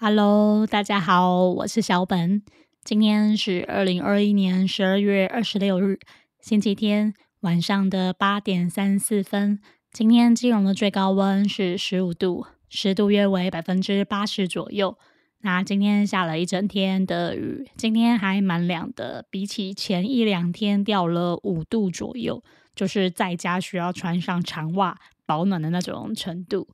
Hello，大家好，我是小本。今天是二零二一年十二月二十六日，星期天晚上的八点三十四分。今天基隆的最高温是十五度，湿度约为百分之八十左右。那今天下了一整天的雨，今天还蛮凉的，比起前一两天掉了五度左右，就是在家需要穿上长袜保暖的那种程度。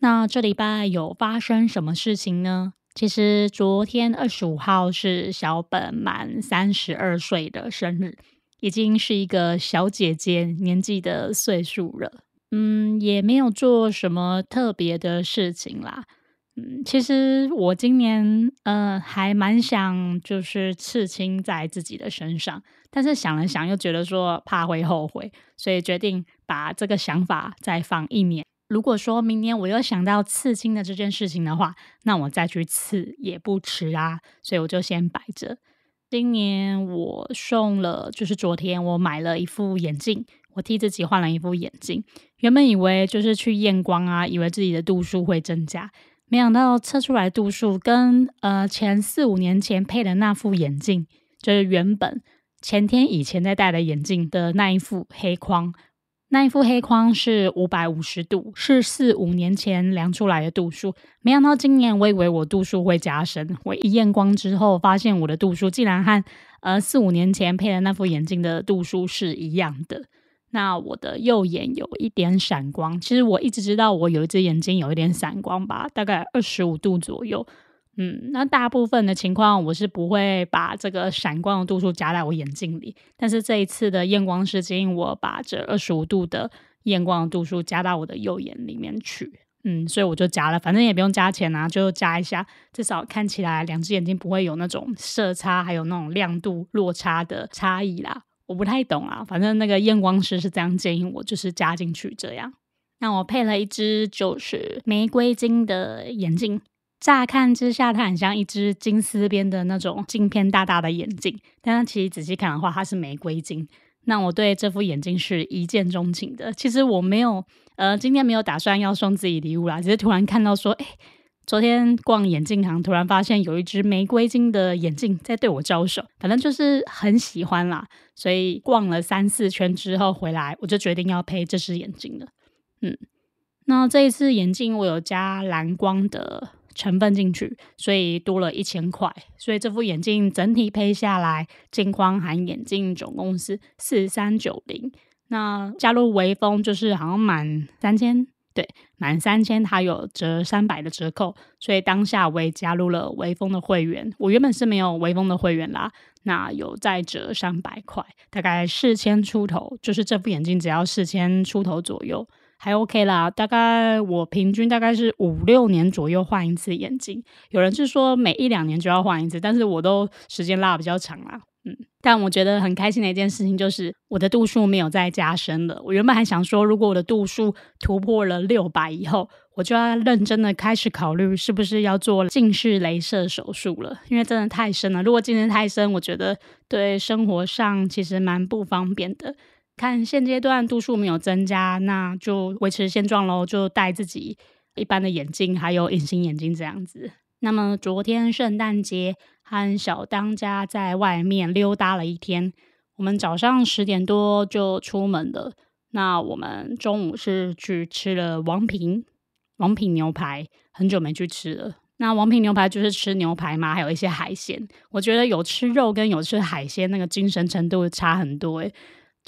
那这礼拜有发生什么事情呢？其实昨天二十五号是小本满三十二岁的生日，已经是一个小姐姐年纪的岁数了。嗯，也没有做什么特别的事情啦。嗯，其实我今年呃还蛮想就是刺青在自己的身上，但是想了想又觉得说怕会后悔，所以决定把这个想法再放一年。如果说明年我又想到刺青的这件事情的话，那我再去刺也不迟啊。所以我就先摆着。今年我送了，就是昨天我买了一副眼镜，我替自己换了一副眼镜。原本以为就是去验光啊，以为自己的度数会增加，没想到测出来度数跟呃前四五年前配的那副眼镜，就是原本前天以前在戴的眼镜的那一副黑框。那一副黑框是五百五十度，是四五年前量出来的度数。没想到今年我以为我度数会加深，我一验光之后，发现我的度数竟然和呃四五年前配的那副眼镜的度数是一样的。那我的右眼有一点闪光，其实我一直知道我有一只眼睛有一点闪光吧，大概二十五度左右。嗯，那大部分的情况我是不会把这个闪光的度数加在我眼镜里，但是这一次的验光师建议我把这二十五度的验光度数加到我的右眼里面去。嗯，所以我就加了，反正也不用加钱啊，就加一下，至少看起来两只眼睛不会有那种色差，还有那种亮度落差的差异啦。我不太懂啊，反正那个验光师是这样建议我，就是加进去这样。那我配了一只就是玫瑰金的眼镜。乍看之下，它很像一只金丝边的那种镜片大大的眼镜，但它其实仔细看的话，它是玫瑰金。那我对这副眼镜是一见钟情的。其实我没有，呃，今天没有打算要送自己礼物啦，只是突然看到说，哎，昨天逛眼镜行，突然发现有一只玫瑰金的眼镜在对我招手，反正就是很喜欢啦。所以逛了三四圈之后回来，我就决定要配这只眼镜了。嗯，那这一次眼镜我有加蓝光的。成分进去，所以多了一千块，所以这副眼镜整体配下来，镜框含眼镜总共是四三九零。那加入微风就是好像满三千，对，满三千它有折三百的折扣，所以当下我也加入了微风的会员。我原本是没有微风的会员啦，那有再折三百块，大概四千出头，就是这副眼镜只要四千出头左右。还 OK 啦，大概我平均大概是五六年左右换一次眼镜，有人是说每一两年就要换一次，但是我都时间拉比较长啦，嗯，但我觉得很开心的一件事情就是我的度数没有再加深了。我原本还想说，如果我的度数突破了六百以后，我就要认真的开始考虑是不是要做近视雷射手术了，因为真的太深了。如果近视太深，我觉得对生活上其实蛮不方便的。看现阶段度数没有增加，那就维持现状喽，就戴自己一般的眼镜，还有隐形眼镜这样子。那么昨天圣诞节和小当家在外面溜达了一天，我们早上十点多就出门了。那我们中午是去吃了王品王品牛排，很久没去吃了。那王品牛排就是吃牛排嘛，还有一些海鲜。我觉得有吃肉跟有吃海鲜，那个精神程度差很多诶。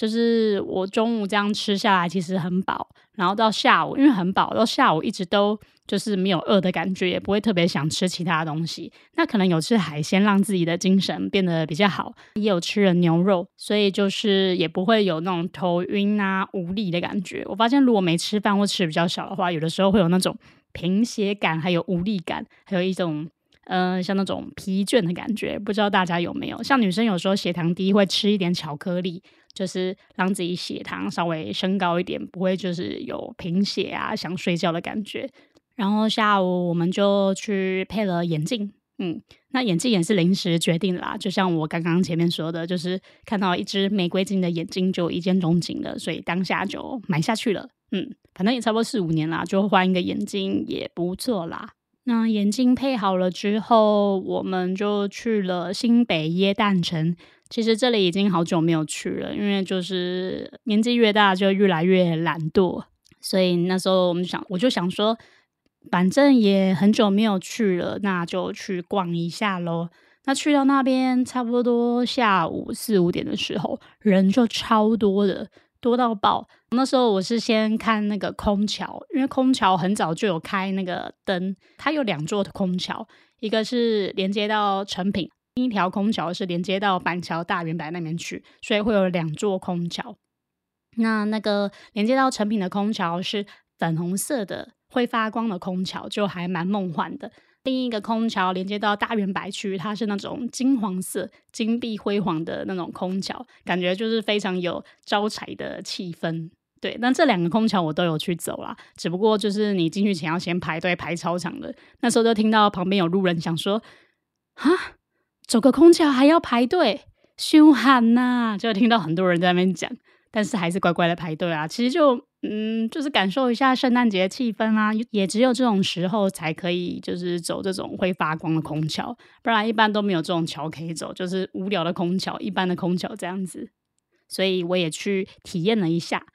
就是我中午这样吃下来，其实很饱，然后到下午因为很饱，到下午一直都就是没有饿的感觉，也不会特别想吃其他东西。那可能有吃海鲜，让自己的精神变得比较好；也有吃了牛肉，所以就是也不会有那种头晕啊、无力的感觉。我发现如果没吃饭或吃比较少的话，有的时候会有那种贫血感，还有无力感，还有一种嗯像那种疲倦的感觉。不知道大家有没有？像女生有时候血糖低，会吃一点巧克力。就是让自己血糖稍微升高一点，不会就是有贫血啊、想睡觉的感觉。然后下午我们就去配了眼镜，嗯，那眼镜也是临时决定啦。就像我刚刚前面说的，就是看到一只玫瑰金的眼镜就一见钟情了，所以当下就买下去了。嗯，反正也差不多四五年啦，就换一个眼镜也不错啦。那眼镜配好了之后，我们就去了新北耶诞城。其实这里已经好久没有去了，因为就是年纪越大就越来越懒惰，所以那时候我们想，我就想说，反正也很久没有去了，那就去逛一下喽。那去到那边差不多下午四五点的时候，人就超多的。多到爆！那时候我是先看那个空桥，因为空桥很早就有开那个灯，它有两座的空桥，一个是连接到成品，另一条空桥是连接到板桥大圆柏那边去，所以会有两座空桥。那那个连接到成品的空桥是粉红色的，会发光的空桥，就还蛮梦幻的。另一个空桥连接到大圆白区，它是那种金黄色、金碧辉煌的那种空桥，感觉就是非常有招财的气氛。对，那这两个空桥我都有去走啦，只不过就是你进去前要先排队排超长的。那时候就听到旁边有路人想说：“啊，走个空桥还要排队，凶悍呐！”就听到很多人在那边讲，但是还是乖乖的排队啊。其实就。嗯，就是感受一下圣诞节气氛啊，也只有这种时候才可以，就是走这种会发光的空桥，不然一般都没有这种桥可以走，就是无聊的空桥，一般的空桥这样子。所以我也去体验了一下。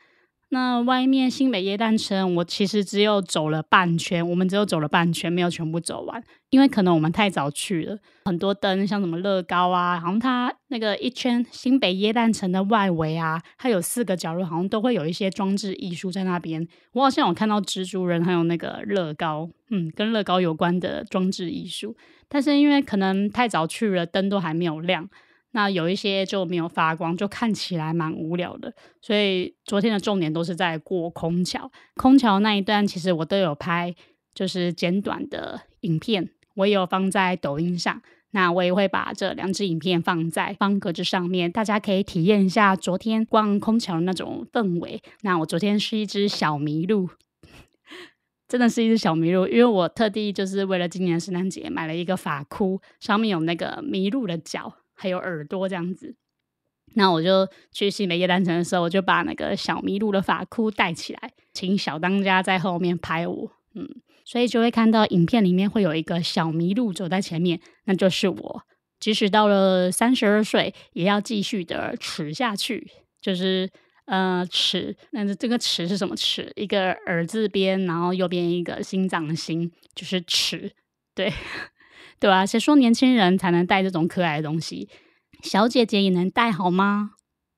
那外面新北耶诞城，我其实只有走了半圈，我们只有走了半圈，没有全部走完，因为可能我们太早去了。很多灯，像什么乐高啊，好像它那个一圈新北耶诞城的外围啊，它有四个角落，好像都会有一些装置艺术在那边。我好像有看到蜘蛛人，还有那个乐高，嗯，跟乐高有关的装置艺术。但是因为可能太早去了，灯都还没有亮。那有一些就没有发光，就看起来蛮无聊的。所以昨天的重点都是在过空桥。空桥那一段其实我都有拍，就是简短的影片，我也有放在抖音上。那我也会把这两支影片放在方格子上面，大家可以体验一下昨天逛空桥的那种氛围。那我昨天是一只小麋鹿，真的是一只小麋鹿，因为我特地就是为了今年圣诞节买了一个发箍，上面有那个麋鹿的角。还有耳朵这样子，那我就去新北夜诞城的时候，我就把那个小麋鹿的发箍戴起来，请小当家在后面拍我，嗯，所以就会看到影片里面会有一个小麋鹿走在前面，那就是我。即使到了三十二岁，也要继续的吃下去，就是呃吃，那这个吃是什么吃？一个耳字边，然后右边一个心脏的心，就是吃，对。对啊，谁说年轻人才能带这种可爱的东西？小姐姐也能带好吗？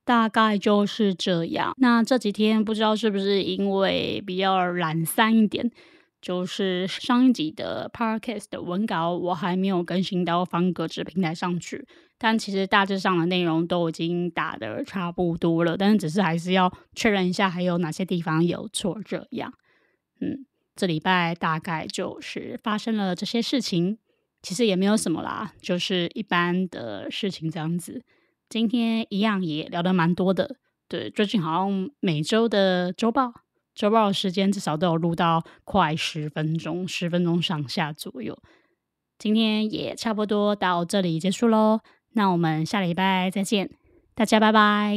大概就是这样。那这几天不知道是不是因为比较懒散一点，就是上一集的 podcast 的文稿我还没有更新到方格子平台上去，但其实大致上的内容都已经打的差不多了，但是只是还是要确认一下还有哪些地方有错。这样，嗯，这礼拜大概就是发生了这些事情。其实也没有什么啦，就是一般的事情这样子。今天一样也聊得蛮多的，对，最近好像每周的周报，周报的时间至少都有录到快十分钟，十分钟上下左右。今天也差不多到这里结束喽，那我们下礼拜再见，大家拜拜。